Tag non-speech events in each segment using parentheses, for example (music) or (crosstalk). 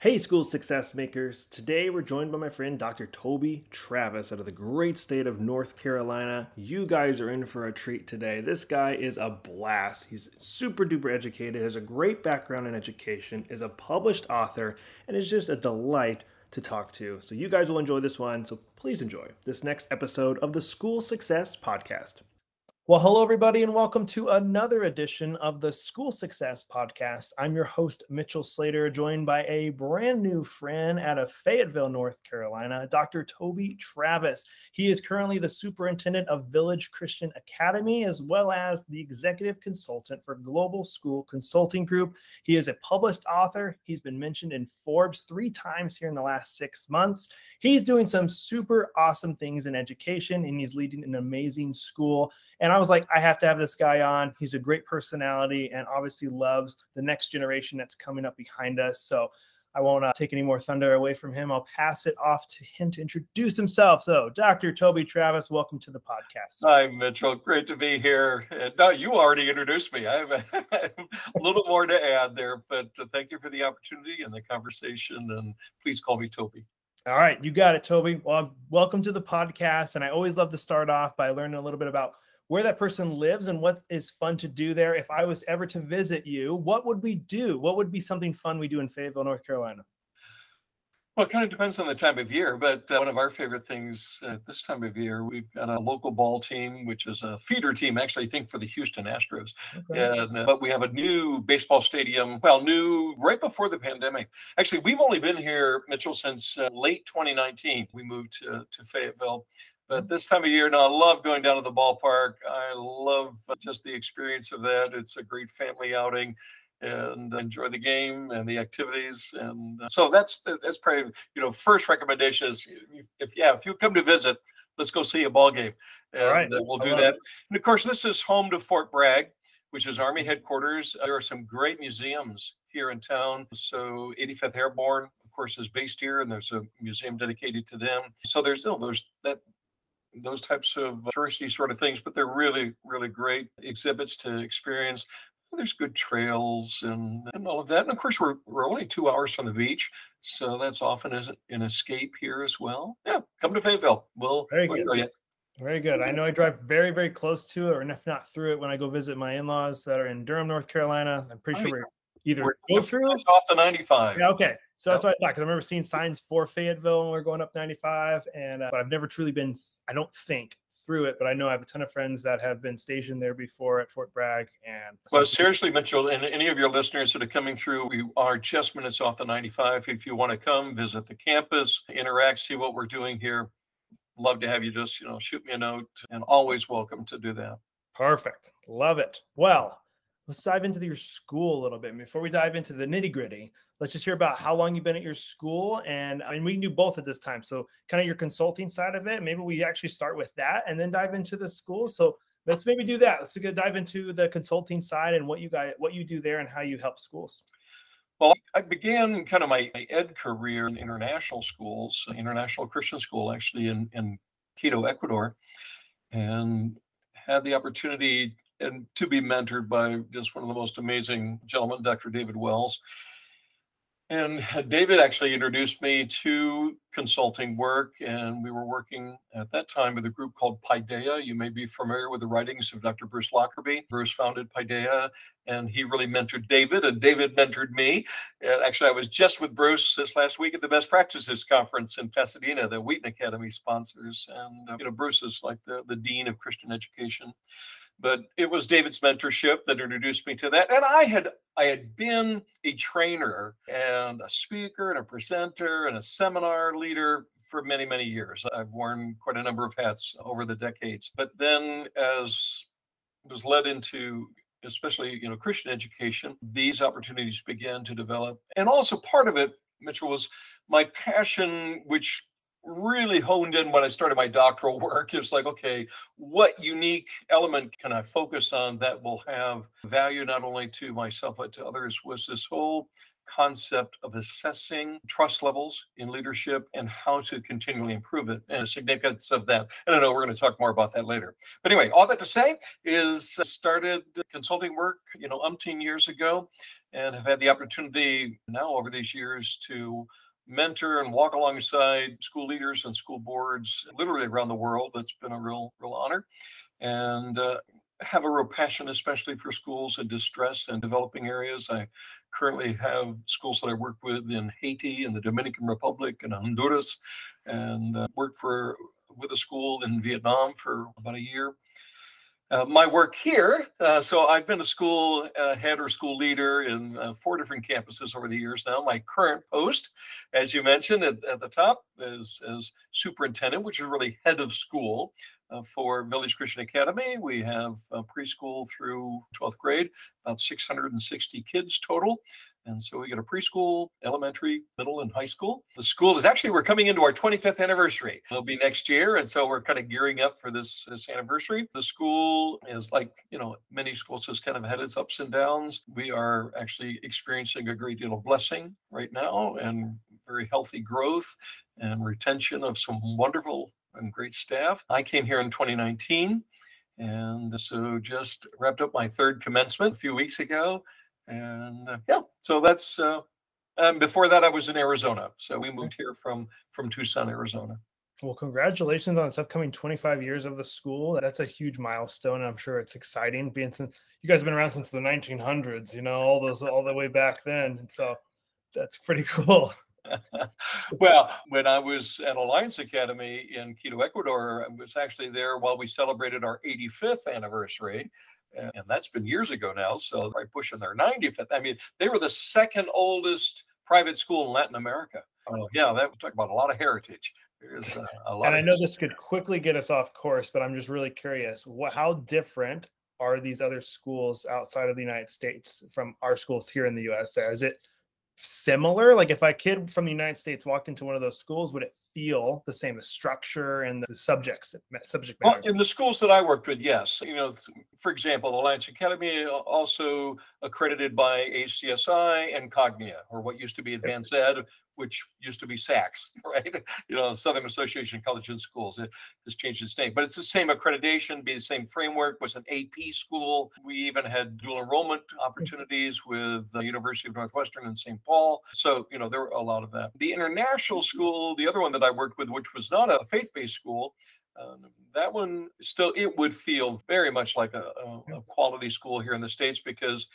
Hey, school success makers. Today we're joined by my friend Dr. Toby Travis out of the great state of North Carolina. You guys are in for a treat today. This guy is a blast. He's super duper educated, has a great background in education, is a published author, and is just a delight to talk to. So, you guys will enjoy this one. So, please enjoy this next episode of the School Success Podcast. Well, hello, everybody, and welcome to another edition of the School Success Podcast. I'm your host, Mitchell Slater, joined by a brand new friend out of Fayetteville, North Carolina, Dr. Toby Travis. He is currently the superintendent of Village Christian Academy, as well as the executive consultant for Global School Consulting Group. He is a published author. He's been mentioned in Forbes three times here in the last six months. He's doing some super awesome things in education, and he's leading an amazing school. And I was like, I have to have this guy on. He's a great personality and obviously loves the next generation that's coming up behind us. So I won't uh, take any more thunder away from him. I'll pass it off to him to introduce himself. So, Dr. Toby Travis, welcome to the podcast. Hi, Mitchell. Great to be here. And, no, you already introduced me. (laughs) I have a, a little more to add there, but uh, thank you for the opportunity and the conversation. And please call me Toby. All right, you got it, Toby. Well, welcome to the podcast. And I always love to start off by learning a little bit about where that person lives and what is fun to do there. If I was ever to visit you, what would we do? What would be something fun we do in Fayetteville, North Carolina? Well, it kind of depends on the time of year, but uh, one of our favorite things at this time of year, we've got a local ball team, which is a feeder team, actually, I think for the Houston Astros. Okay. And, uh, but we have a new baseball stadium, well, new right before the pandemic. Actually, we've only been here, Mitchell, since uh, late 2019. We moved to, to Fayetteville. But this time of year, now I love going down to the ballpark. I love uh, just the experience of that. It's a great family outing and enjoy the game and the activities. And uh, so that's that's probably you know first recommendation is if, yeah if you come to visit, let's go see a ball game, and right. uh, we'll do that. And of course, this is home to Fort Bragg, which is Army headquarters. There are some great museums here in town. So 85th Airborne, of course, is based here, and there's a museum dedicated to them. So there's still there's that those types of uh, touristy sort of things, but they're really, really great exhibits to experience. There's good trails and, and all of that. And of course, we're, we're only two hours from the beach. So that's often an escape here as well. Yeah, come to Fayetteville. We'll, Very we'll good. show you. Very good. I know I drive very, very close to it, or if not through it, when I go visit my in-laws that are in Durham, North Carolina. I'm pretty Oh, sure yeah. we're either We're go through. off the 95. Yeah, okay. So that's what I thought. Because I remember seeing signs for Fayetteville when we are going up 95, and uh, but I've never truly been. I don't think through it, but I know I have a ton of friends that have been stationed there before at Fort Bragg. And Well, seriously, Mitchell, and any of your listeners that are coming through, we are just minutes off the 95. If you want to come visit the campus, interact, see what we're doing here, love to have you just, you know, shoot me a note and always welcome to do that. Perfect. Love it. Well, let's dive into your school a little bit. Before we dive into the nitty gritty, let's just hear about how long you've been at your school. And I mean, we can do both at this time. So, kind of your consulting side of it. Maybe we actually start with that and then dive into the school. So, let's maybe do that. Let's dive into the consulting side and what you guys, what you do there and how you help schools. Well, I began kind of my my ed career in international schools, international Christian school, actually in, in Quito, Ecuador, and had the opportunity and to be mentored by just one of the most amazing gentlemen, Dr. David Wells. And David actually introduced me to consulting work, and we were working at that time with a group called Paideia. You may be familiar with the writings of Dr. Bruce Lockerbie. Bruce founded Paideia, and he really mentored David, and David mentored me. And actually, I was just with Bruce this last week at the Best Practices Conference in Pasadena, that Wheaton Academy sponsors. And uh, you know, Bruce is like the, the dean of Christian education. But it was David's mentorship that introduced me to that. And I had I had been a trainer and a speaker and a presenter and a seminar leader for many many years. I've worn quite a number of hats over the decades. But then as was led into especially you know Christian education, these opportunities began to develop. And also part of it, Mitchell, was my passion, which really honed in when I started my doctoral (laughs) work. It's like, okay, what unique element can I focus on that will have value not only to myself but to others? Was this whole concept of assessing trust levels in leadership and how to continually improve it and the significance of that. I don't know we're going to talk more about that later. But anyway, all that to say is uh, started consulting work, you know, umpteen years ago and have had the opportunity now over these years to mentor and walk alongside school leaders and school boards literally around the world. That's been a real, real honor. And uh, have a real passion, especially for schools in distress and developing areas. I currently have schools that I work with in Haiti and the Dominican Republic and Honduras, and uh, worked for with a school in Vietnam for about a year. Uh, my work here, uh, so I've been a school uh, head or school leader in uh, four different campuses over the years now. My current post, as you mentioned at, at the top, is as superintendent, which is really head of school uh, for Village Christian Academy. We have preschool through 12th grade, about 660 kids total. And so we got a preschool, elementary, middle, and high school. The school is actually, we're coming into our 25th anniversary. It'll be next year. And so we're kind of gearing up for this, this anniversary. The school is like, you know, many schools has kind of had its ups and downs. We are actually experiencing a great deal of blessing right now and very healthy growth and retention of some wonderful and great staff. I came here in 2019 and so just wrapped up my third commencement a few weeks ago. And uh, yeah, so that's, uh, and before that I was in Arizona. So we moved here from, from Tucson, Arizona. Well, congratulations on this upcoming 25 years of the school. That's a huge milestone. I'm sure it's exciting being since you guys have been around since the 1900s, you know, all those all the way back then. So that's pretty (laughs) cool. (laughs) well, when I was at Alliance Academy in Quito, Ecuador, I was actually there while we celebrated our 85th anniversary. And that's been years ago now. So they're pushing their 95th. I mean, they were the second oldest private school in Latin America. Oh, yeah, that we talk about a lot of heritage. There's uh, a, (laughs) a lot. And I know this could quickly get us off course, but I'm just really curious. What, how different are these other schools outside of the United States from our schools here in the USA? Is it similar? Like if a kid from the United States walked into one of those schools, would it feel the same, the structure and the subjects, subject matter? Well, in the schools that I worked with, yes. You know, for example, Alliance Academy uh, also accredited by ACSI and Cognia, or what used to be AdvancED, which used to be SACS, (laughs) right? You know, Southern Association of Colleges and Schools. It has changed its name, but it's the same accreditation, be the same framework, was an AP school. We even had dual enrollment opportunities with the University of Northwestern and St. Paul. So, you know, there were a lot of that. The international school, the other one that I worked with, which was not a faith-based school, um, that one still it would feel very much like a, a, a, quality school here in the states because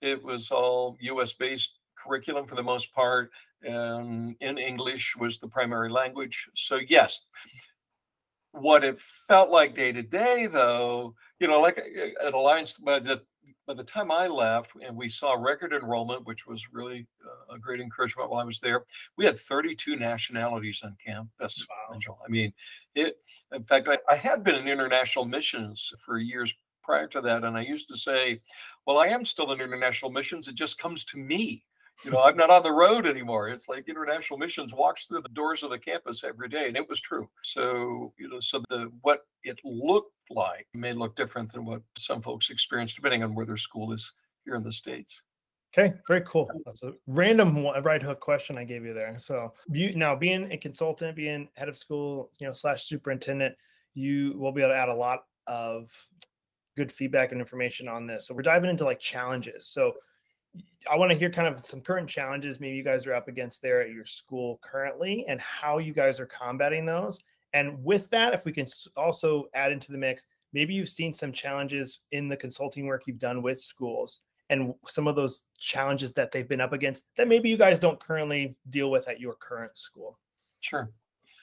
it was all U.S. based curriculum for the most part and in English was the primary language. So yes, what it felt like day to day, though, you know, like uh, at Alliance, by the by the time I left, and we saw record enrollment, which was really uh, a great encouragement while I was there. We had 32 nationalities on campus. Wow. I mean, it. In fact, I, I had been in international missions for years prior to that, and I used to say, "Well, I am still in international missions. It just comes to me." You know, I'm not on the road anymore. It's like international missions walks through the doors of the campus every day, and it was true. So, you know, so the what it looked like may look different than what some folks experience, depending on where their school is here in the states. Okay, very cool. That's a random right hook question I gave you there. So, you now being a consultant, being head of school, you know, slash superintendent, you will be able to add a lot of good feedback and information on this. So, we're diving into like challenges. So, I want to hear kind of some current challenges maybe you guys are up against there at your school currently and how you guys are combating those. And with that, if we can also add into the mix, maybe you've seen some challenges in the consulting work you've done with schools and some of those challenges that they've been up against that maybe you guys don't currently deal with at your current school. Sure.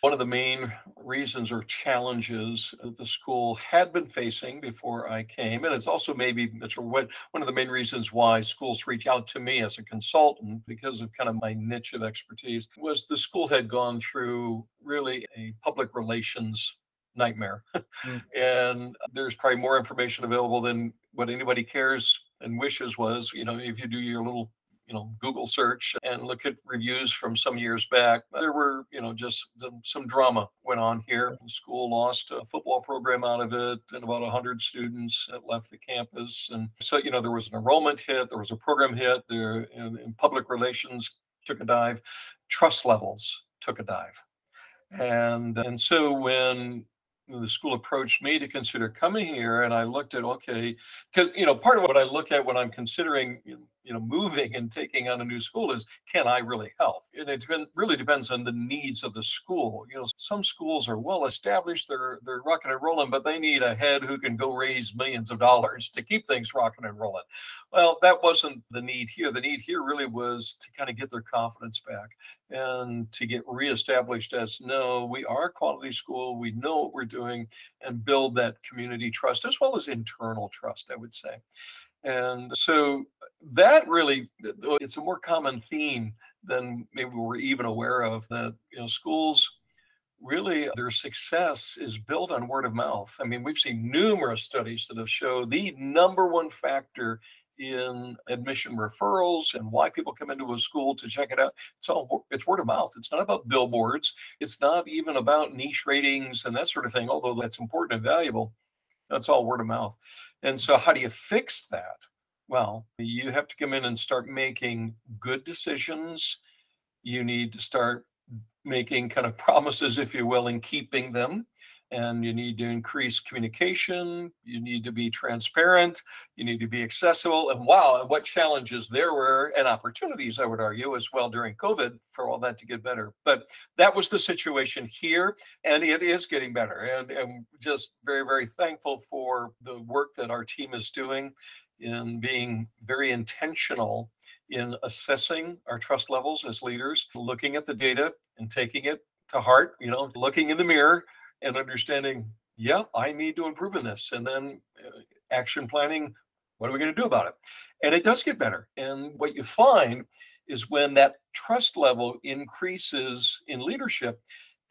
One of the main reasons or challenges that the school had been facing before I came, and it's also maybe it's one one of the main reasons why schools reach out to me as a consultant because of kind of my niche of expertise, was the school had gone through really a public relations nightmare. Mm. (laughs) and there's probably more information available than what anybody cares and wishes was, you know, if you do your little you know google search and look at reviews from some years back. There were you know just some, some drama went on here. The school lost a football program out of it and about 100 students left the campus. And so you know there was an enrollment hit there was a program hit there and public relations took a dive. Trust levels took a dive. And and so when the school approached me to consider coming here and i looked at okay because you know part of what i look at when i'm considering you know moving and taking on a new school is can i really help? And it really depends on the needs of the school. You know some schools are well established they're they're rocking and rolling but they need a head who can go raise millions of dollars to keep things rocking and rolling. Well that wasn't the need here. The need here really was to kind of get their confidence back and to get reestablished as no we are a quality school we know what we're doing and build that community trust as well as internal trust i would say and so that really it's a more common theme than maybe we're even aware of that you know schools really their success is built on word of mouth. I mean we've seen numerous studies that have shown the number one factor in admission referrals and why people come into a school to check it out. It's all it's word of mouth. It's not about billboards. It's not even about niche ratings and that sort of thing although that's important and valuable that's all word of mouth and so how do you fix that well, you have to come in and start making good decisions. You need to start making kind of promises, if you will, and keeping them. And you need to increase communication. You need to be transparent. You need to be accessible. And wow, what challenges there were and opportunities, I would argue, as well during COVID for all that to get better. But that was the situation here, and it is getting better. And I'm just very, very thankful for the work that our team is doing in being very intentional in assessing our trust levels as leaders, looking at the data and taking it to heart, you know, looking in the mirror and understanding, yeah, I need to improve in this. And then uh, action planning, what are we going to do about it? And it does get better. And what you find is when that trust level increases in leadership,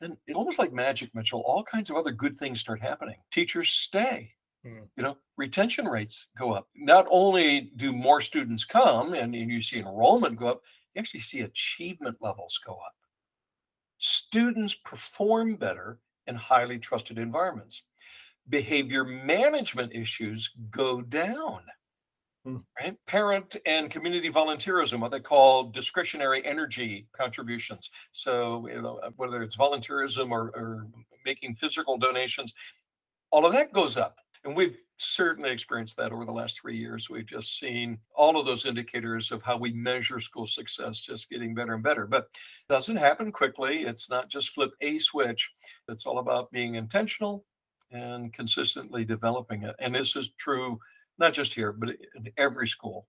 then it's almost like magic, Mitchell. All kinds of other good things start happening. Teachers stay Mm. you know retention rates go up not only do more students come and, and you see enrollment go up you actually see achievement levels go up students perform better in highly trusted environments. Behavior management issues go down Hmm. right? Parent and community volunteerism what they call discretionary energy contributions. So you know whether it's volunteerism or, or making physical donations all of that goes up and we've certainly experienced that over the last three years. We've just seen all of those indicators of how we measure school success just getting better and better. But it doesn't happen quickly. It's not just flip a switch. It's all about being intentional and consistently developing it. And this is true not just here, but in every school.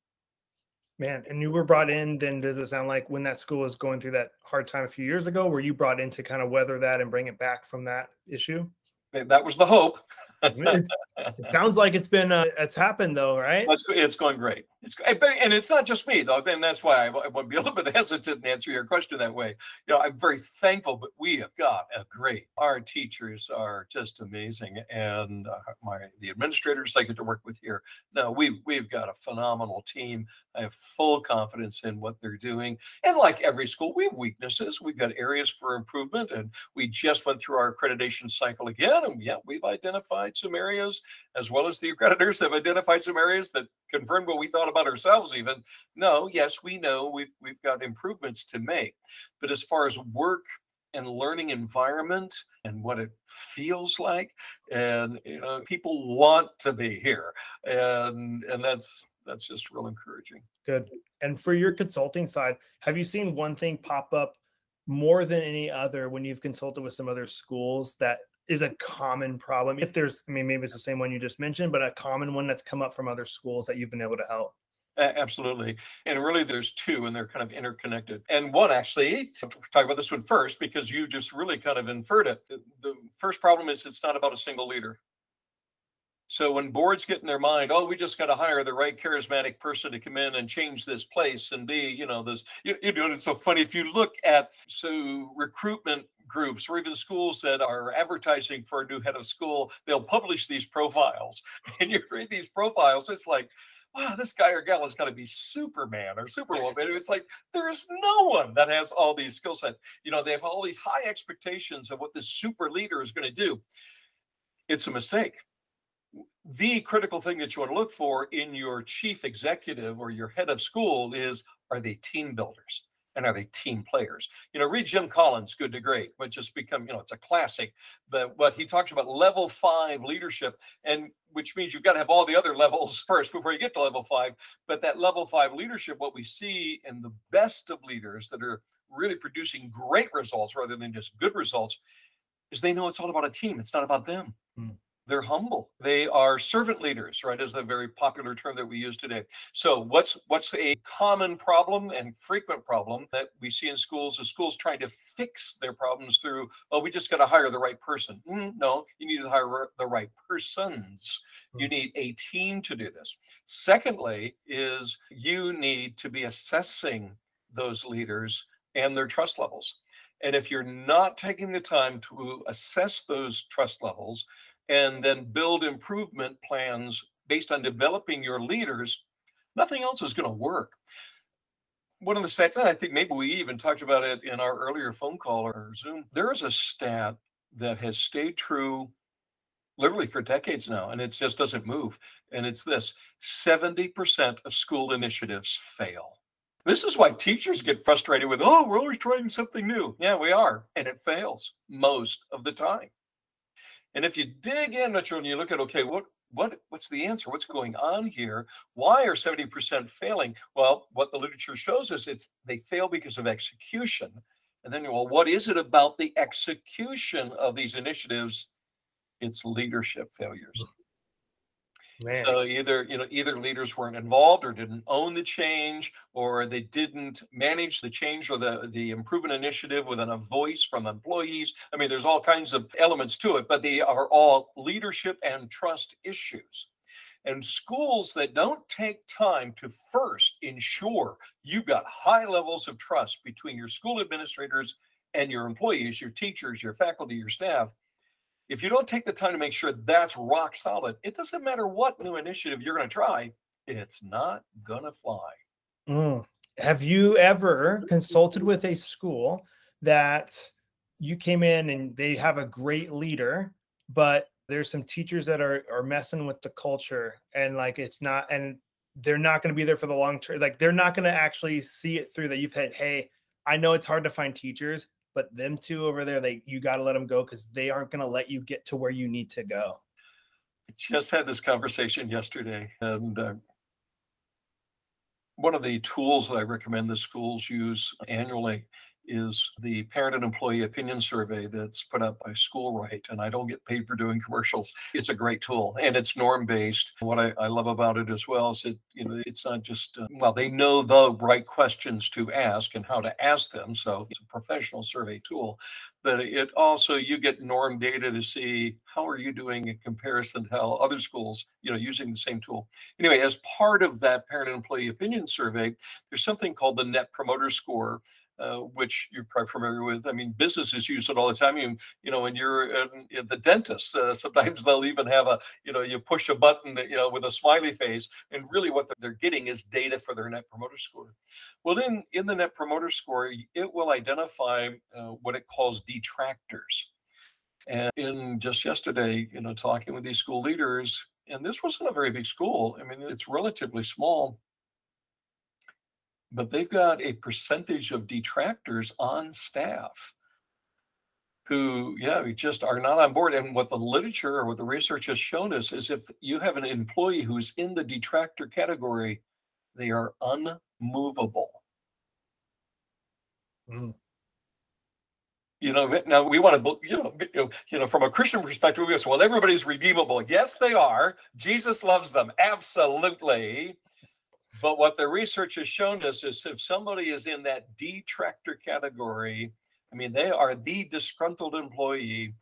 Man, and you were brought in, then does it sound like when that school was going through that hard time a few years ago, were you brought in to kind of weather that and bring it back from that issue? That was the hope. (laughs) It's, it sounds like it's been uh, it's happened though, right? It's, it's going great. It's and it's not just me though. And that's why I, I to be a little (laughs) bit hesitant and answer your question that way. You know, I'm very thankful, but we have got a great. Our teachers are just amazing, and uh, my the administrators I get to work with here. No, we we've got a phenomenal team. I have full confidence in what they're doing. And like every school, we have weaknesses. We've got areas for improvement, and we just went through our accreditation cycle again, and yeah, we've identified some areas as well as the accreditors have identified some areas that confirmed what we thought about ourselves even. No yes we know we've we've got improvements to make. But as far as work and learning environment and what it feels like and you know people want to be here and and that's that's just real encouraging. Good. And for your consulting side, have you seen one thing pop up more than any other when you've consulted with some other schools that is a common problem? If there's, I mean, maybe it's the same one you just mentioned, but a common one that's come up from other schools that you've been able to help. Absolutely. And really, there's two, and they're kind of interconnected. And one, actually, to talk about this one first, because you just really kind of inferred it. The- The first problem is it's not about a single leader. So when boards get in their mind, oh, we just got to hire the right charismatic person to come in and change this place and be, you know, this, you, you know, it's so funny. If you look at so recruitment groups or even schools that are advertising for a new head of school, they'll publish these profiles. (laughs) And you read these profiles, it's like, wow, this guy or gal has got to be Superman or Superwoman. It's like there's no one that has all these skill sets. You know, they have all these high expectations of what this super leader is going to do. It's a mistake. The critical thing that you want to look for in your chief executive or your head of school is are they team builders? And are they team players? You know, read Jim Collins, Good to Great, which has become, you know, it's a classic. But what he talks about level five leadership, and which means you've got to have all the other levels (laughs) first before you get to level five. But that level five leadership, what we see in the best of leaders that are really producing great results rather than just good results, is they know it's all about a team. It's not about them. Hmm. They're humble. They are servant leaders, right? Is a very popular term that we use today. So what's what's a common problem and frequent problem that we see in schools is schools trying to fix their problems through, oh, we just got to hire the right person. Mm, no, you need to hire the right persons. You Hmm. need a team to do this. Secondly, is you need to be assessing those leaders and their trust levels. And if you're not taking the time to assess those trust levels and then build improvement plans based on developing your leaders, nothing else is going to work. One of the stats, and I think maybe we even talked about it in our earlier phone call or Zoom, there is a stat that has stayed true literally for decades now, and it just doesn't move. And it's this 70% of school initiatives fail. This is why teachers get frustrated with, oh, we're always trying something new. Yeah, we are. And it fails most of the time. And if you dig in, Mitchell, and you look at, okay, what what what's the answer? What's going on here? Why are 70% failing? Well, what the literature shows us, it's they fail because of execution. And then, well, what is it about the execution of these initiatives? It's leadership failures. Man. So either, you know, either leaders weren't involved or didn't own the change, or they didn't manage the change or the, the improvement initiative within a voice from employees. I mean, there's all kinds of elements to it, but they are all leadership and trust issues. And schools that don't take time to first ensure you've got high levels of trust between your school administrators and your employees, your teachers, your faculty, your staff, if you don't take the time to make sure that's rock solid, it doesn't matter what new initiative you're going to try, it's not going to fly. Mm. Have you ever consulted with a school that you came in and they have a great leader, but there's some teachers that are are messing with the culture and like it's not and they're not going to be there for the long term. Like they're not going to actually see it through that you've had, hey, I know it's hard to find teachers, but them two over there, they you got to let them go because they aren't going to let you get to where you need to go. I just had this conversation yesterday, and uh, one of the tools that I recommend the schools use annually is the parent and employee opinion survey that's put out by Schoolright. And I don't get paid for doing (laughs) commercials. It's a great tool and it's norm based. What I, I love about it as well is it, you know, it's not just, uh, well, they know the right questions to ask and how to ask them. So it's a professional survey tool, but it also, you get norm data to see how are you doing in comparison to how other schools, you know, using the same tool. Anyway, as part of that parent and employee opinion survey, there's something called the Net Promoter Score, uh, which you're probably familiar with. I mean, businesses use it all the time. You, you know, when you're at the dentist, uh, (laughs) sometimes they'll even have a, you know, you push a button, you know, with a smiley face, and really what they're getting is data for their Net Promoter Score. Well, in in the Net Promoter Score, it will identify uh, what it calls detractors. And in just yesterday, you know, talking with these school leaders, and this wasn't a very big school. I mean, it's relatively small but they've got a percentage of detractors on staff who yeah just are not on board. And what the literature or what the research has shown us is if you have an employee who's in the detractor category they are unmovable. Mm. you know now we want to you know you know, from a christian perspective we go well everybody's redeemable. Yes they are. Jesus loves them. Absolutely But what the research has shown us is if somebody is in that detractor category, I mean, they are the disgruntled employee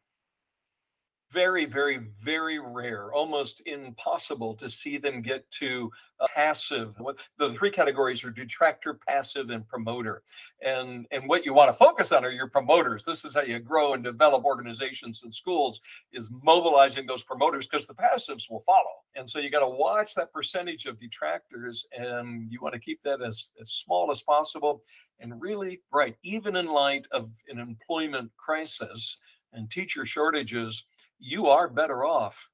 very, very, very rare, almost impossible to see them get to uh, passive. The three categories are detractor, passive, and promoter. And and what you want to focus on are your promoters. This is how you grow and develop organizations and schools is mobilizing those promoters because the passives will follow. And so you got to watch that percentage of detractors and you want to keep that as, as small as possible. And really, right, even in light of an employment crisis and teacher shortages, you are better off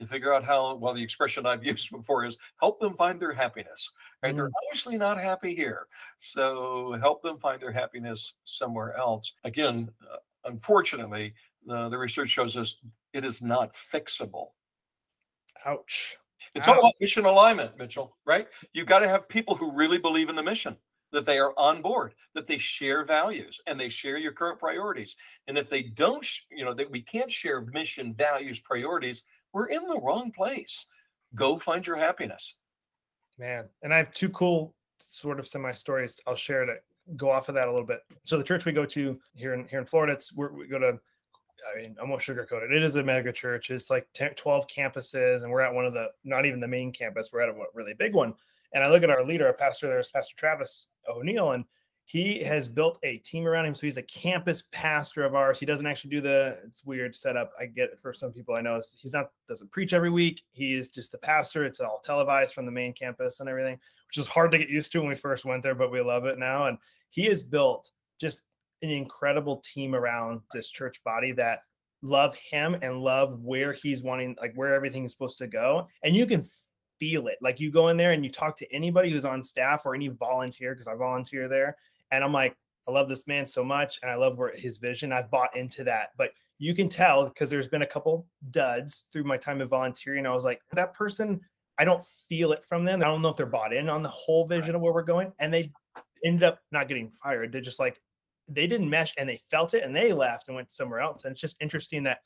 to figure out how well the expression i've (laughs) used before is help them find their happiness right? They're Mm. obviously not happy here. So help them find their happiness somewhere else. Again uh, unfortunately the, the research shows us it is not fixable. Ouch. it's all about mission alignment mitchell right? You've got to have people who really believe in the mission that they are on board that they share values and they share your current priorities and if they don't you know that we can't share mission values priorities we're in the wrong place go find your happiness Man, and I have two cool sort of semi stories. I'll share to go off of that a little bit. So the church we go to here in here in Florida, it's we're, we go to. I mean, I won't sugarcoat it. It is a mega church. It's like 10, 12 campuses, and we're at one of the not even the main campus. We're at a really big one. And I look at our leader, our pastor there is Pastor Travis O'Neill, and he has built a team around him. So he's a campus pastor of ours. He doesn't actually do the it's weird setup. I get it for some people I know. He's not doesn't preach every week. He is just the pastor. It's all televised from the main campus and everything, which is hard to get used to when we first went there, but we love it now. And he has built just an incredible team around this church body that love him and love where he's wanting, like where everything's supposed to go. And you can feel it. Like you go in there and you talk to anybody who's on staff or any volunteer, because I volunteer there, and I'm like, I love this man so much, and I love where his vision. I've bought into that, but you can tell because there's been a couple duds through my time of volunteering. I was like, that person, I don't feel it from them. I don't know if they're bought in on the whole vision of where we're going, and they ended up not getting fired. They're just like they didn't mesh, and they felt it, and they left and went somewhere else. And it's just interesting that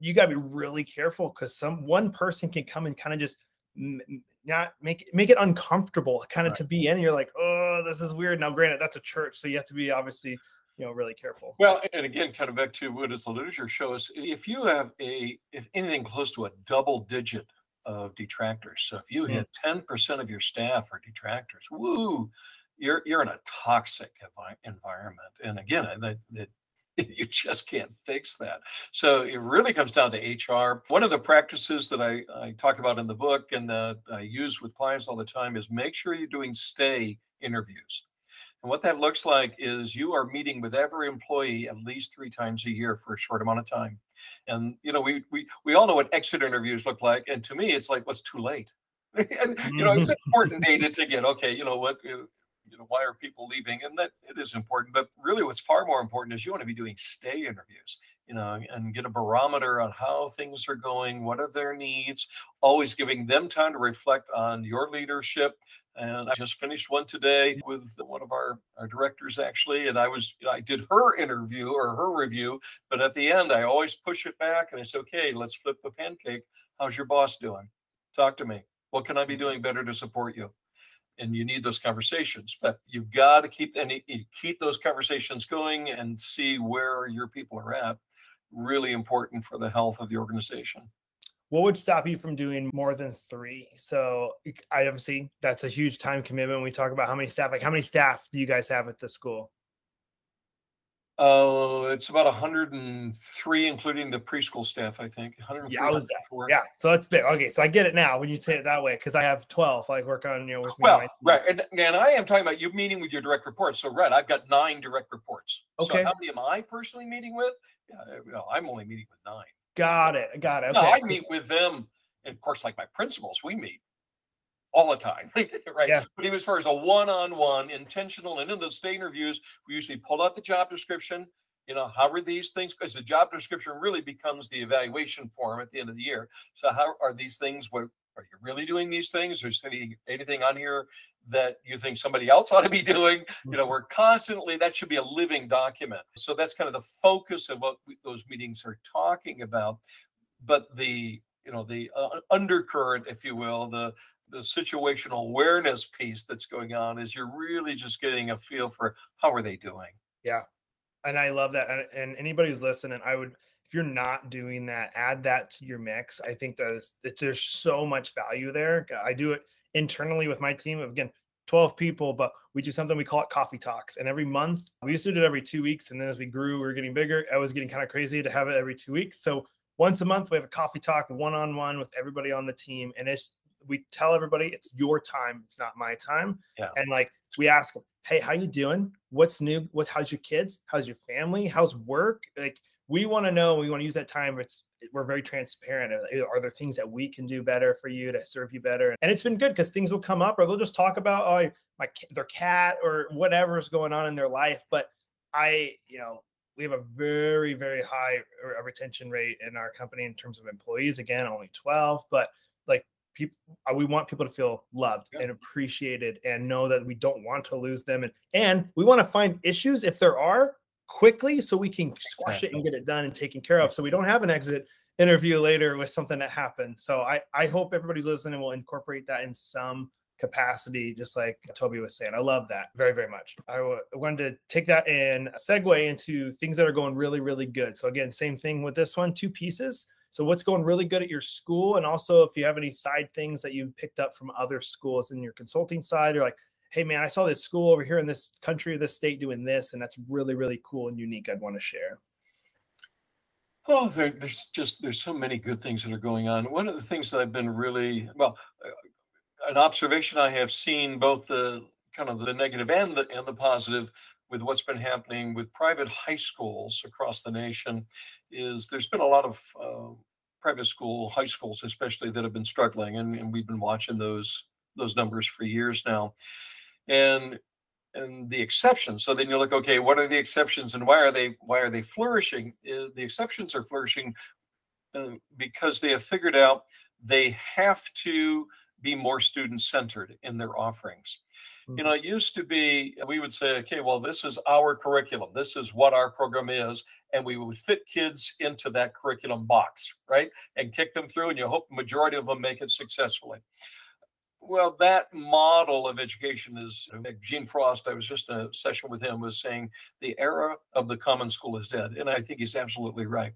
you got to be really careful because some one person can come and kind of just not make make it uncomfortable kind of Right. to be in you're like oh this is weird now granted that's a church so you have to be obviously you know really careful well and again kind of back to what does the literature show us if you have a if anything close to a double digit of detractors so if you Mm. hit 10% of your staff are detractors woo you're you're in a toxic envi- environment and again I- that, that (laughs) you just can't fix that so it really comes down to hr one of the practices that i i talk about in the book and that i use with clients all the time is make sure you're doing stay interviews and what that looks like is you are meeting with every employee at least three times a year for a short amount of time. And you know, we we we all know what exit interviews look like. And to me, it's like, what's too late? (laughs) and you know, it's mm-hmm. important data to get. Okay, you know what? Uh, You know, why are people leaving? And that it is important. But really, what's far more important is you want to be doing stay interviews. You know, and get a barometer on how things are going. What are their needs? Always giving them time to reflect on your leadership and I just finished one today with one of our, our directors actually, and I was I did her interview or her review, but at the end I always push it back and I say, okay, let's flip the pancake. How's your boss doing? Talk to me. What can I be mm-hmm. doing better to support you? And you need those conversations, but you've got to keep and keep those conversations going and see where your people are at. Really important for the health of the organization. what would stop you from doing more than three so i obviously that's a huge time commitment we talk about how many staff like how many staff do you guys have at the school Oh, it's about 103, including the preschool staff, I think. 103, Yeah, I was- yeah so that's big okay so i get it now when you say it that way because i have 12 like work on you know with Well, right. And, and I am talking about you meeting with your direct reports. So, right, I've got nine direct reports. Okay. So, how many am I personally meeting with? Yeah, eh, you I'm only meeting with nine. got it got it No, I meet with them. And of course, like my principals, we meet all the time, (laughs) right? Yeah. But even as far as a one-on-one, intentional, and in those stay interviews, we usually pull out the job description. You know, how are these things? Because the job description really becomes the evaluation form at the end of the year. So, how are these things? What are you really doing these things? Or is any- anything on here that you think somebody else (laughs) ought to be doing? You know, we're constantly that should be a living document. So that's kind of the focus of what we, those meetings are talking about. But the you know the uh, undercurrent, if you will, the the situational awareness piece that's going on is you're really just getting a feel for how are they doing. Yeah. And I love that. And, and anybody who's listening, I would, if you're not doing that, add that to your mix. I think that it's, there's so much value there. I do it internally with my team. Again, 12 people, but we do something we call it coffee talks. And every month, we used to do it every two weeks. And then as we grew, we were getting bigger. I was getting kind of crazy to have it every two weeks. So once a month, we have a coffee talk one on one with everybody on the team. And it's, we tell everybody it's your time, it's not my time. Yeah. And like we ask them, hey, how you doing? What's new? What how's your kids? How's your family? How's work? Like we want to know, we want to use that time. It's we're very transparent. Uh, eh, are there things that we can do better for you to serve you better? And it's been good because things will come up, or they'll just talk about oh my their cat or whatever's going on in their life. But I, you know, we have a very very high uh, retention rate in our company in terms of employees. Again, only twelve, but people, uh, we want people to feel loved and appreciated and know that we don't want to lose them, and and we want to find issues if there are quickly so we can squash exactly. it and get it done and taken care of so we don't have an exit interview later with something that happened. So i i hope everybody's listening will incorporate that in some capacity just like toby was saying. I love that very very much. I wanted to take that and segue into things that are going really really good. So again same thing with this one two pieces so what's going really good at your school and also if you have any side things that you've picked up from other schools in your consulting side or like hey man, I saw this school over here in this country or this state doing this, and that's really, really cool and unique. I'd want to share. Oh, there, there's just there's so many good things that are going on. One of the things that I've been really well, an observation I have seen both the kind of the negative and the and the positive with what's been happening with private high schools across the nation is there's been a lot of uh, private school high schools especially that have been struggling and, and we've been watching those those numbers for years now and and the exceptions. So then you look, okay, what are the exceptions and why are they why are they flourishing? Uh, the exceptions are flourishing uh, because they have figured out they have to be more student centered in their offerings. Mm-hmm. You know, it used to be we would say, okay, well, this is our curriculum. This is what our program is, and we would fit kids into that curriculum box, right, and kick them through, and you hope the majority of them make it successfully. Well, that model of education is Gene Frost. I was just in a session with him, was saying the era of the common school is dead. And I think he's absolutely right.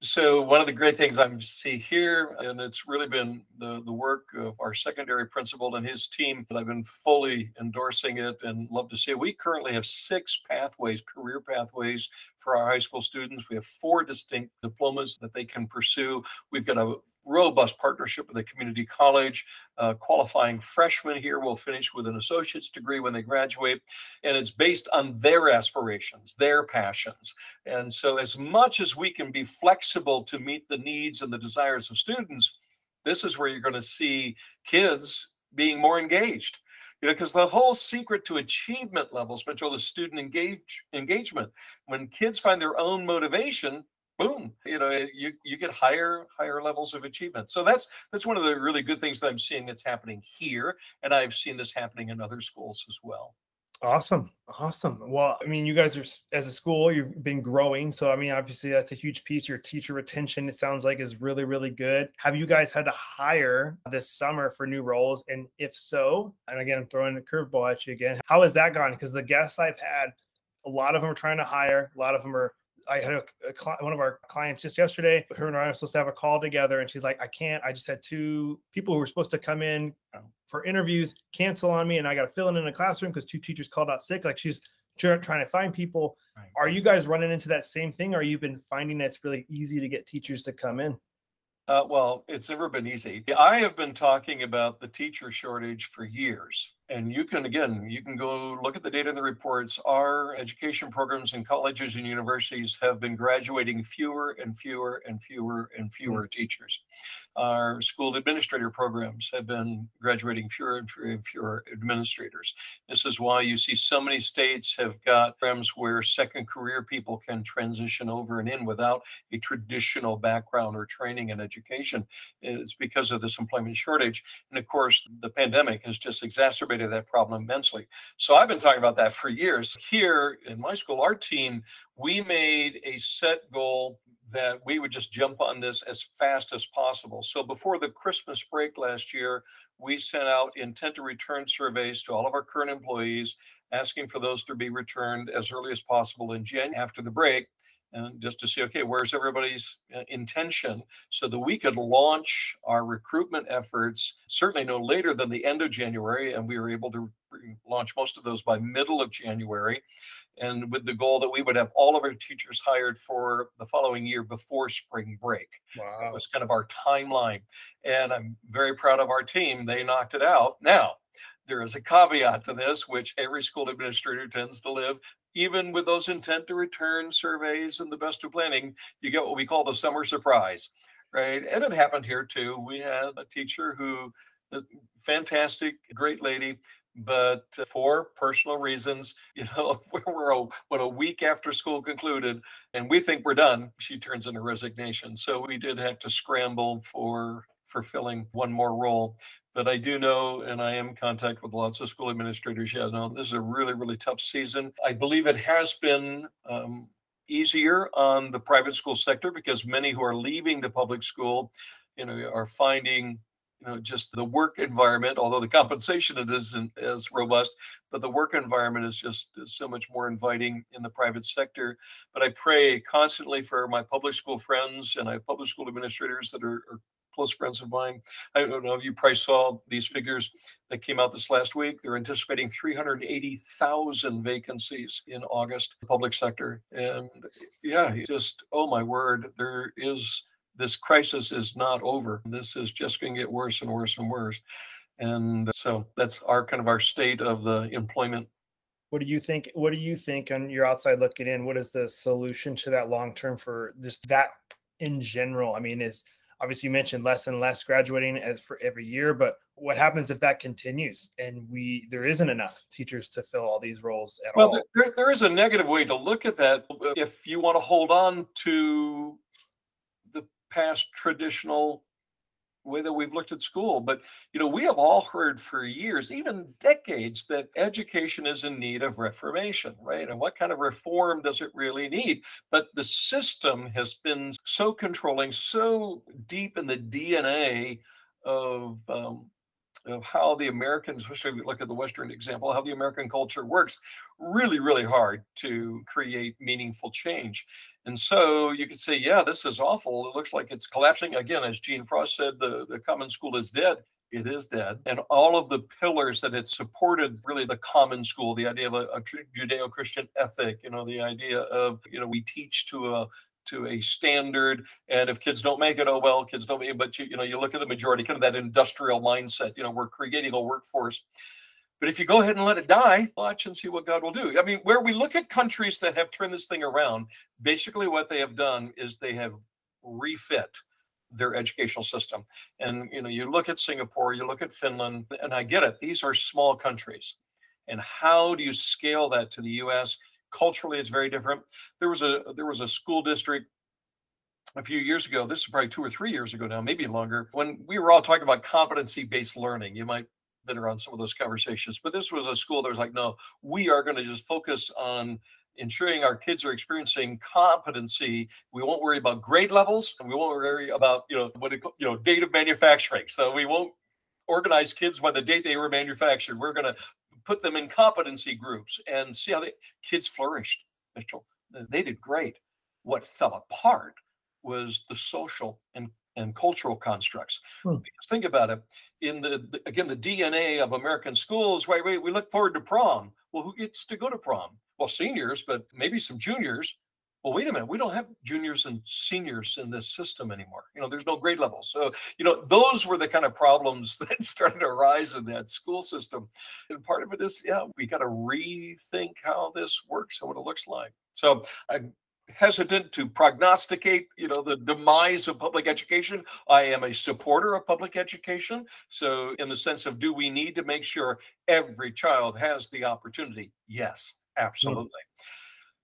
So one of the great things I see here, and it's really been the, the work of our secondary principal and his team that I've been fully endorsing it and love to see it. We currently have six pathways, career pathways for our high school students. We have four distinct diplomas that they can pursue. We've got a robust partnership with a community college. Uh, qualifying freshmen here will finish with an associate's degree when they graduate. And it's based on their aspirations, their passions. And so, as much as we can be flexible to meet the needs and the desires of students, this is where you're going to see kids being more engaged you know, because the whole secret to achievement levels, Mitchell, is student engage, engagement. When kids find their own motivation, boom, you know, you you get higher higher levels of achievement. So that's that's one of the really good things that I'm seeing that's happening here, and I've seen this happening in other schools as well. Awesome. Awesome. Well, I mean, you guys are as a school, you've been growing. So, I mean, obviously, that's a huge piece. Your teacher retention, it sounds like, is really, really good. Have you guys had to hire this summer for new roles? And if so, and again, I'm throwing a curveball at you again, how has that gone? Because the guests I've had, a lot of them are trying to hire, a lot of them are I had a, a one of our clients just yesterday. Her and I were supposed to have a call together, and she's like, "I can't. I just had two people who were supposed to come in oh. for interviews cancel on me, and I got to fill in in a classroom because two teachers called out sick. Like she's trying to find people. Right. Are you guys running into that same thing? Or you've been finding that it's really easy to get teachers to come in? Uh, well, it's never been easy. I have been talking about the teacher shortage for years and you can again you can go look at the data in the reports. Our education programs in colleges and universities have been graduating fewer and fewer and fewer and fewer mm-hmm. teachers. Our school administrator programs have been graduating fewer and fewer and fewer administrators. This is why you see so many states have got programs where second career people can transition over and in without a traditional background or training in education. It's because of this employment shortage. And of course the pandemic has just exacerbated that problem immensely. So I've been talking about that for years. Here in my school, our team, we made a set goal that we would just jump on this as fast as possible. So before the Christmas break last year, we sent out intent to return surveys to all of our current employees, asking for those to be returned as early as possible in January after the break and just to see, okay, where's everybody's uh, intention so that we could launch our recruitment efforts certainly no later than the end of January. And we were able to launch most of those by middle of January. And with the goal that we would have all of our teachers hired for the following year before spring break. Wow. That was kind of our timeline. And I'm very proud of our team. They knocked it out. Now, there is a caveat to this, which every school administrator tends to live even with those intent to return surveys and the best of planning, you get what we call the summer surprise, right? And it happened here too. We had a teacher who, uh, fantastic, great lady, but for personal reasons, (laughs) you know, we're a, when a week after school concluded and we think we're done, she turns in a resignation. So we did have to scramble for fulfilling one more role. But I do know, and I am in contact with lots of school administrators. Yeah, no, this is a really, really tough season. I believe it has been um, easier on the private school sector because many who are leaving the public school, you know, are finding you know just the work environment although the compensation it isn't as robust but the work environment is just is so much more inviting in the private sector but i pray constantly for my public school friends and i have public school administrators that are, are close friends of mine. I don't know if you probably saw these figures that came out this last week. They're anticipating 380,000 vacancies in August, the public sector. And yeah, just, oh my word, there is this crisis is not over. This is just going to get worse and worse and worse. And so that's our kind of our state of the employment what do you think what do you think on your outside looking in what is the solution to that long term for just that in general i mean is obviously you mentioned less and less graduating as for every year but what happens if that continues and we there isn't enough teachers to fill all these roles at well all? There, there is a negative way to look at that uh, if you want to hold on to the past traditional way that we've looked at school. But you know, we have all heard for years, even decades, that education is in need of reformation, right? And what kind of reform does it really need? But the system has been so controlling, so deep in the DNA of um, of how the Americans, especially if we look at the Western example, how the American culture works, really, really hard to create meaningful change. And so you could say, yeah, this is awful. It looks like it's collapsing. Again, as Gene Frost said, the, the common school is dead. It is dead. And all of the pillars that had supported really the common school, the idea of a, a Judeo Christian ethic, you know, the idea of, you know, we teach to a to a standard and if kids don't make it oh well kids don't make it but you, you know you look at the majority kind of that industrial mindset you know we're creating a workforce but if you go ahead and let it die watch and see what god will do. I mean where we look at countries that have turned this thing around basically what they have done is they have refit their educational system. And you know you look at singapore you look at finland and i get it these are small countries. And how do you scale that to the us culturally it's very different. There was a there was a school district a few years ago this is probably two or three years ago now maybe longer when we were all talking about competency based learning. You might been around some of those conversations but this was a school that was like no we are going to just focus on ensuring our kids are experiencing competency we won't worry about grade levels and we won't worry about you know what it, you know date of manufacturing so we won't organize kids by the date they were manufactured we're going to put them in competency groups and see how the kids flourished. Mitchell, they did great. What fell apart was the social and, and cultural constructs. Hmm. Because think about it, in the, the, again the DNA of American schools, right? We, we look forward to prom. Well, who gets to go to prom? Well, seniors, but maybe some juniors well, wait a minute, we don't have juniors and seniors in this system anymore. You know, there's no grade level. So, you know, those were the kind of problems (laughs) that started to arise in that school system. And part of it is, yeah, we got to rethink how this works and what it looks like. So I'm hesitant to prognosticate, you know, the demise of public education. I am a supporter of public education. So in the sense of do we need to make sure every child has the opportunity? Yes, absolutely. Mm-hmm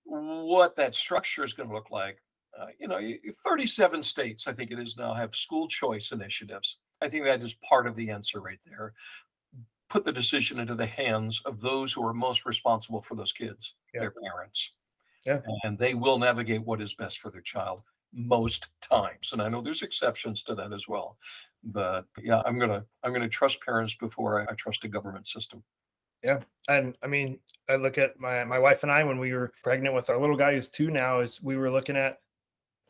what that structure is going to look like. Uh, you know, 37 states, I think it is now, have school choice initiatives. I think that is part of the answer right there. Put the decision into the hands of those who are most responsible for those kids, yeah. their parents. Yeah. And they will navigate what is best for their child. most times. And I know there's exceptions to that as well. But yeah, I'm gonna I'm gonna trust parents before I, I trust a government system. Yeah. And I mean, I look at my my wife and I when we were pregnant with our little guy who's two now, is we were looking at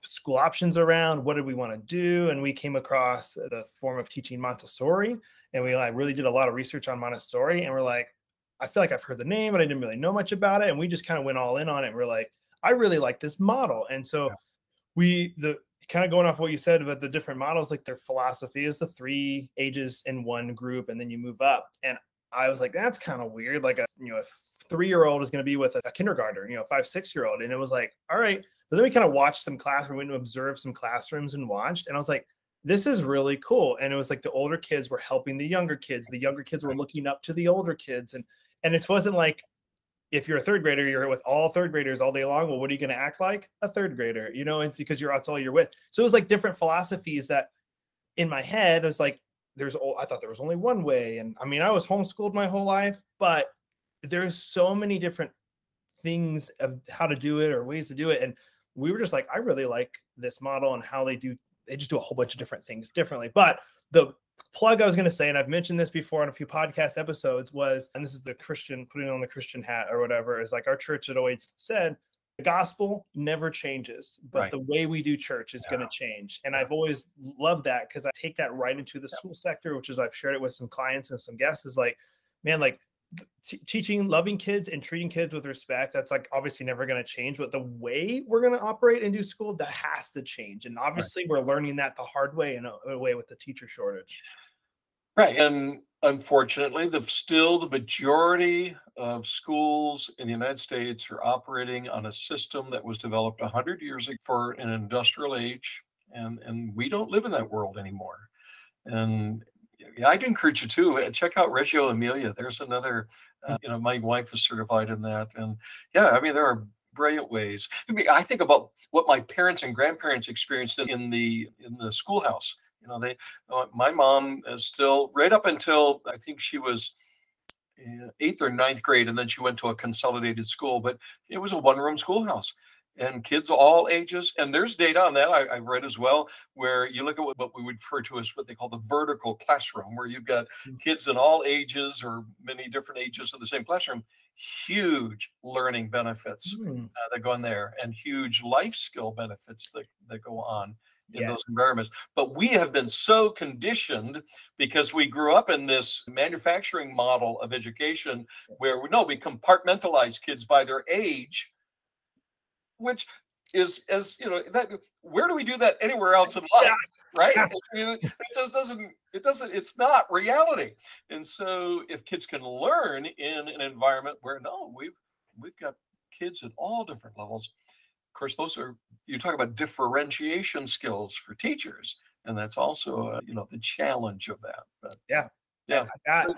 school options around what did we want to do and we came across the form of teaching montessori and we like really did a lot of research on montessori and we're like i feel like i've heard the name but i didn't really know much about it and we just kind of went all in on it and we're like i really like this model and so yeah. we the kind of going off what you said about the different models like their philosophy is the three ages in one group and then you move up and i was like that's kind of weird like a you know a three year old is going to be with a, a kindergartner you know five six year old and it was like all right but then we kind of watched some classroom, went to observe some classrooms and watched. And I was like, this is really cool. And it was like the older kids were helping the younger kids. The younger kids were looking up to the older kids. And and it wasn't like if you're a third grader, you're with all third graders all day long. Well, what are you going to act like? A third grader, you know, it's because you're that's all you're with. So it was like different philosophies that in my head, I was like, there's I thought there was only one way. And I mean, I was homeschooled my whole life, but there's so many different things of how to do it or ways to do it. And we were just like, I really like this model and how they do, they just do a whole bunch of different things differently. But the plug I was going to say, and I've mentioned this before on a few podcast episodes, was, and this is the Christian putting on the Christian hat or whatever, is like our church had always said, the gospel never changes, but right. the way we do church is yeah. going to change. And I've always loved that because I take that right into the school sector, which is I've shared it with some clients and some guests, is like, man, like t- teaching loving kids and treating kids with respect that's like obviously never going to change but the way we're going to operate and do school that has to change and obviously right. we're learning that the hard way in uh, a, a way with the teacher shortage right and unfortunately the still the majority of schools in the united states are operating on a system that was developed 100 years ago for an industrial age and and we don't live in that world anymore and I'd encourage you to uh, check out Reggio Emilia. There's another, uh, you know, my wife is certified in that, and yeah, I mean there are brilliant ways. I mean, I think about what my parents and grandparents experienced in the in the schoolhouse. You know, they, uh, my mom is still right up until I think she was uh, eighth or ninth grade, and then she went to a consolidated school, but it was a one room schoolhouse and kids all ages. And there's data on that I, have read as well, where you look at what, what, we would refer to as what they call the vertical classroom, where you've got mm. kids in all ages or many different ages of the same classroom. Huge learning benefits mm. uh, that go in there, and huge life skill benefits that, that go on in yes. those environments. But we have been so conditioned because we grew up in this manufacturing model of education where we know we compartmentalize kids by their age which is as you know that where do we do that anywhere else in life right? I mean, it just doesn't it doesn't it's not reality. And so if kids can learn in an environment where no we've we've got kids at all different levels of course those are you talk about differentiation skills for teachers and that's also uh, you know the challenge of that but yeah. Yeah. That,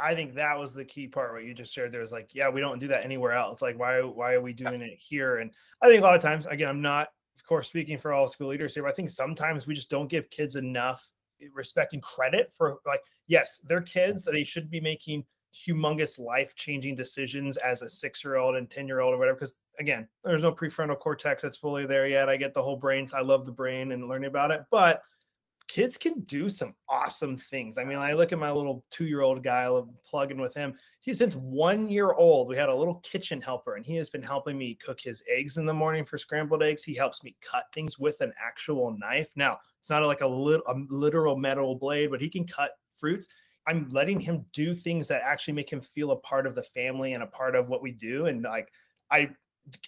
I think that was the key part what you just shared. There was like, yeah, we don't do that anywhere else. Like, why why are we doing it here? And I think a lot of times, again, I'm not, of course, speaking for all school leaders here, but I think sometimes we just don't give kids enough eh, respect and credit for like, yes, they're kids. They should be making humongous life changing decisions as a six year old and 10 year old or whatever. Because again, there's no prefrontal cortex that's fully there yet. I get the whole brain. I love the brain and learning about it. But kids can do some awesome things. I mean, I look at my little two year old guy, I plugging with him. He since one year old, we had a little kitchen helper, and he has been helping me cook his eggs in the morning for scrambled eggs. He helps me cut things with an actual knife. Now, it's not like a, little, a literal metal blade, but he can cut fruits. I'm letting him do things that actually make him feel a part of the family and a part of what we do. And like, I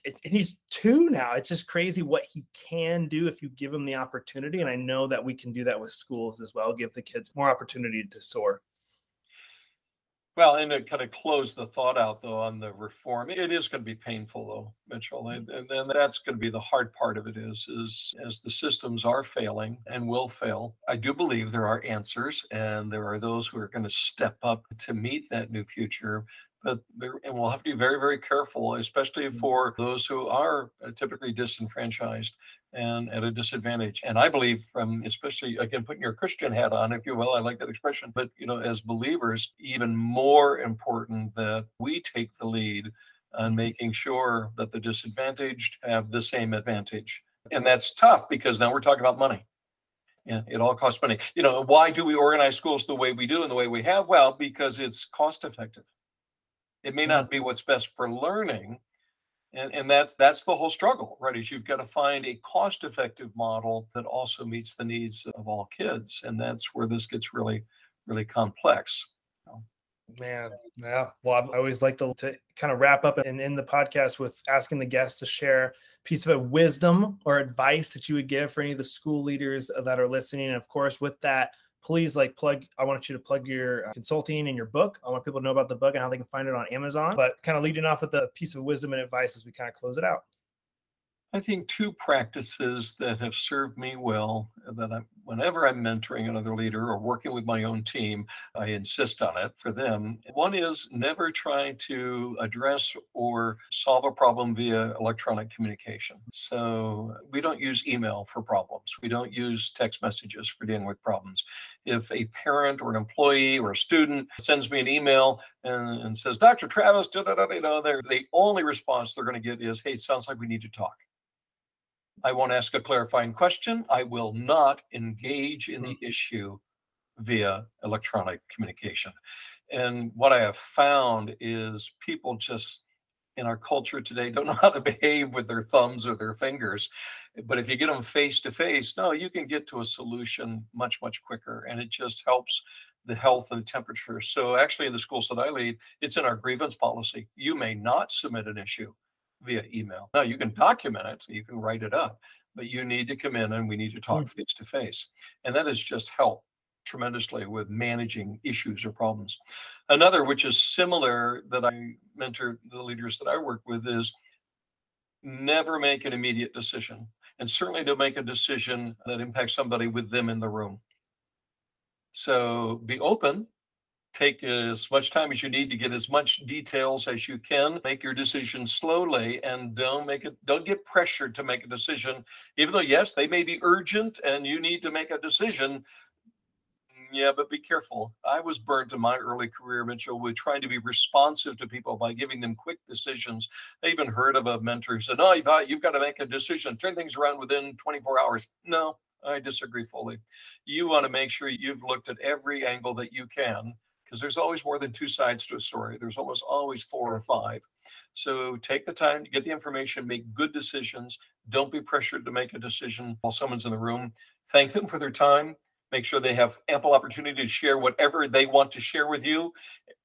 and he's two now. It's just crazy what he can do if you give him the opportunity. And I know that we can do that with schools as well, give the kids more opportunity to soar. Well, and to kind of close the thought out though on the reform, it is going to be painful though, Mitchell, and, then that's going to be the hard part of it is is as the systems are failing and will fail. I do believe there are answers, and there are those who are going to step up to meet that new future and we'll have to be very very careful especially mm-hmm. for those who are uh, typically disenfranchised and at a disadvantage and i believe from especially again putting your christian hat on if you will i like that expression but you know as believers even more important that we take the lead on making sure that the disadvantaged have the same advantage And that's tough because now we're talking about money. Yeah, it all costs money. You know, why do we organize schools the way we do and the way we have? Well, because it's cost effective. It may not be what's best for learning. And, and that's that's the whole struggle, right? Is you've got to find a cost-effective model that also meets the needs of all kids. And that's where this gets really, really complex. Man, yeah. Well, I always like to, to kind of wrap up and end the podcast with asking the guests to share a piece of wisdom or advice that you would give for any of the school leaders that are listening. And of course, with that, please like plug i want you to plug your uh, consulting and your book. I want people to know about the book and how they can find it on amazon. But kind of leading off with a piece of wisdom and advice as we kind of close it out I think two practices that have served me well uh, that I'm whenever I'm mentoring another leader or working with my own team, I insist on it for them. One is never try to address or solve a problem via electronic communication. So we don't use email for problems. We don't use text messages for dealing with problems. If a parent or an employee or a student sends me an email and, and says, Dr. Travis, da, da, the only response they're going to get is, hey, sounds like we need to talk. I won't ask a clarifying question. I will not engage in the mm-hmm. issue via electronic communication. And what I have found is people just in our culture today don't know (laughs) how to behave with their thumbs or their fingers. But if you get them face to face, no, you can get to a solution much, much quicker. And it just helps the health and temperature. So actually in the schools that I lead, it's in our grievance policy. You may not submit an issue via email. Now you can document it, you can write it up, but you need to come in and we need to talk face to face. And that has just helped tremendously with managing issues or problems. Another, which is similar that I mentor the leaders that I work with, is never make an immediate decision. And certainly don't make a decision that impacts somebody with them in the room. So be open take as much time as you need to get as much details as you can. Make your decision slowly and don't make it don't get pressured to make a decision. Even though yes they may be urgent and you need to make a decision. Yeah but be careful. I was burnt in my early career mitchell with trying to be responsive to people by giving them quick decisions. I even heard of a mentor who said oh you've got, you've got to make a decision. Turn things around within 24 hours. No I disagree fully. You want to make sure you've looked at every angle that you can because there's always more than two sides to a story. There's almost always four or five. So take the time to get the information, make good decisions. Don't be pressured to make a decision while someone's in the room. Thank them for their time. Make sure they have ample opportunity to share whatever they want to share with you.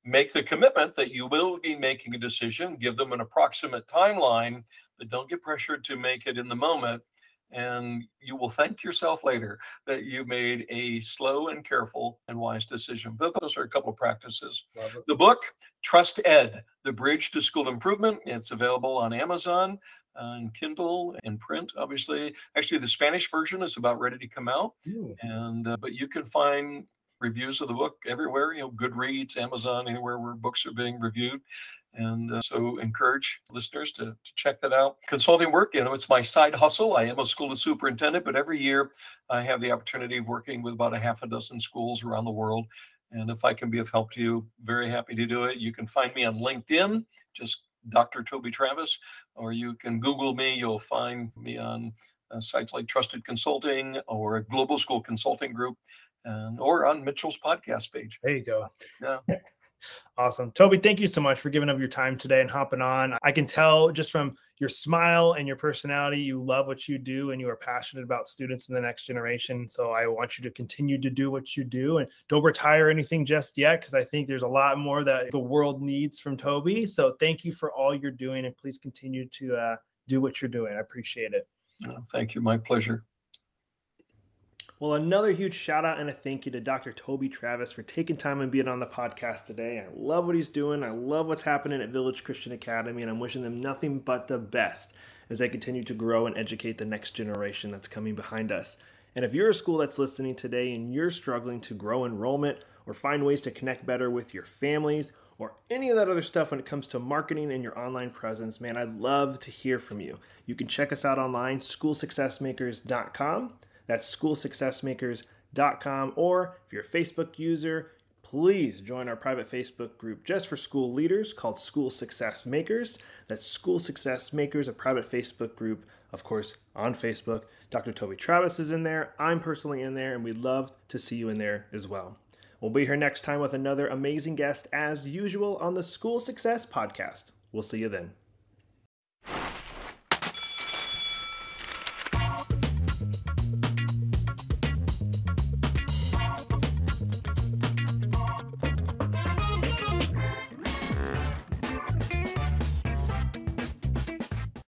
Make the commitment that you will be making a decision. Give them an approximate timeline, but don't get pressured to make it in the moment and you will thank yourself later that you made a slow and careful and wise decision. But those are a couple of practices. The book, TrustEd, The Bridge to School Improvement, it's available on Amazon and Kindle and print, obviously. Actually, the Spanish version is about ready to come out. Ooh. And uh, but you can find reviews of the book everywhere, you know, Goodreads, Amazon, anywhere where books are being reviewed. And uh, so encourage listeners to, to check that out. Consulting work, you know, it's my side hustle. I am a school superintendent, but every year I have the opportunity of working with about a half a dozen schools around the world. And if I can be of help to you, very happy to do it. You can find me on LinkedIn, just Dr. Toby Travis, or you can Google me. You'll find me on uh, sites like Trusted Consulting or Global School Consulting Group, and or on Mitchell's podcast page. There you go. Yeah. (laughs) Awesome. Toby, thank you so much for giving up your time today and hopping on. I can tell just from your smile and your personality, you love what you do and you are passionate about students in the next generation. So I want you to continue to do what you do and don't retire anything just yet because I think there's a lot more that the world needs from Toby. So thank you for all you're doing and please continue to uh, do what you're doing. I appreciate it. thank you. My pleasure. Well, another huge shout out and a thank you to Dr. Toby Travis for taking time and being on the podcast today. I love what he's doing. I love what's happening at Village Christian Academy, and I'm wishing them nothing but the best as they continue to grow and educate the next generation that's coming behind us. And if you're a school that's listening today and you're struggling to grow enrollment or find ways to connect better with your families or any of that other stuff when it comes to marketing and your online presence, man, I'd love to hear from you. You can check us out online, schoolsuccessmakers.com. That's schoolsuccessmakers.com. Or if you're a Facebook user, please join our private Facebook group just for school leaders called School Success Makers. That's School Success Makers, a private Facebook group, of course, on Facebook. Dr. Toby Travis is in there. I'm personally in there, and we'd love to see you in there as well. We'll be here next time with another amazing guest as usual on the School Success Podcast. We'll see you then.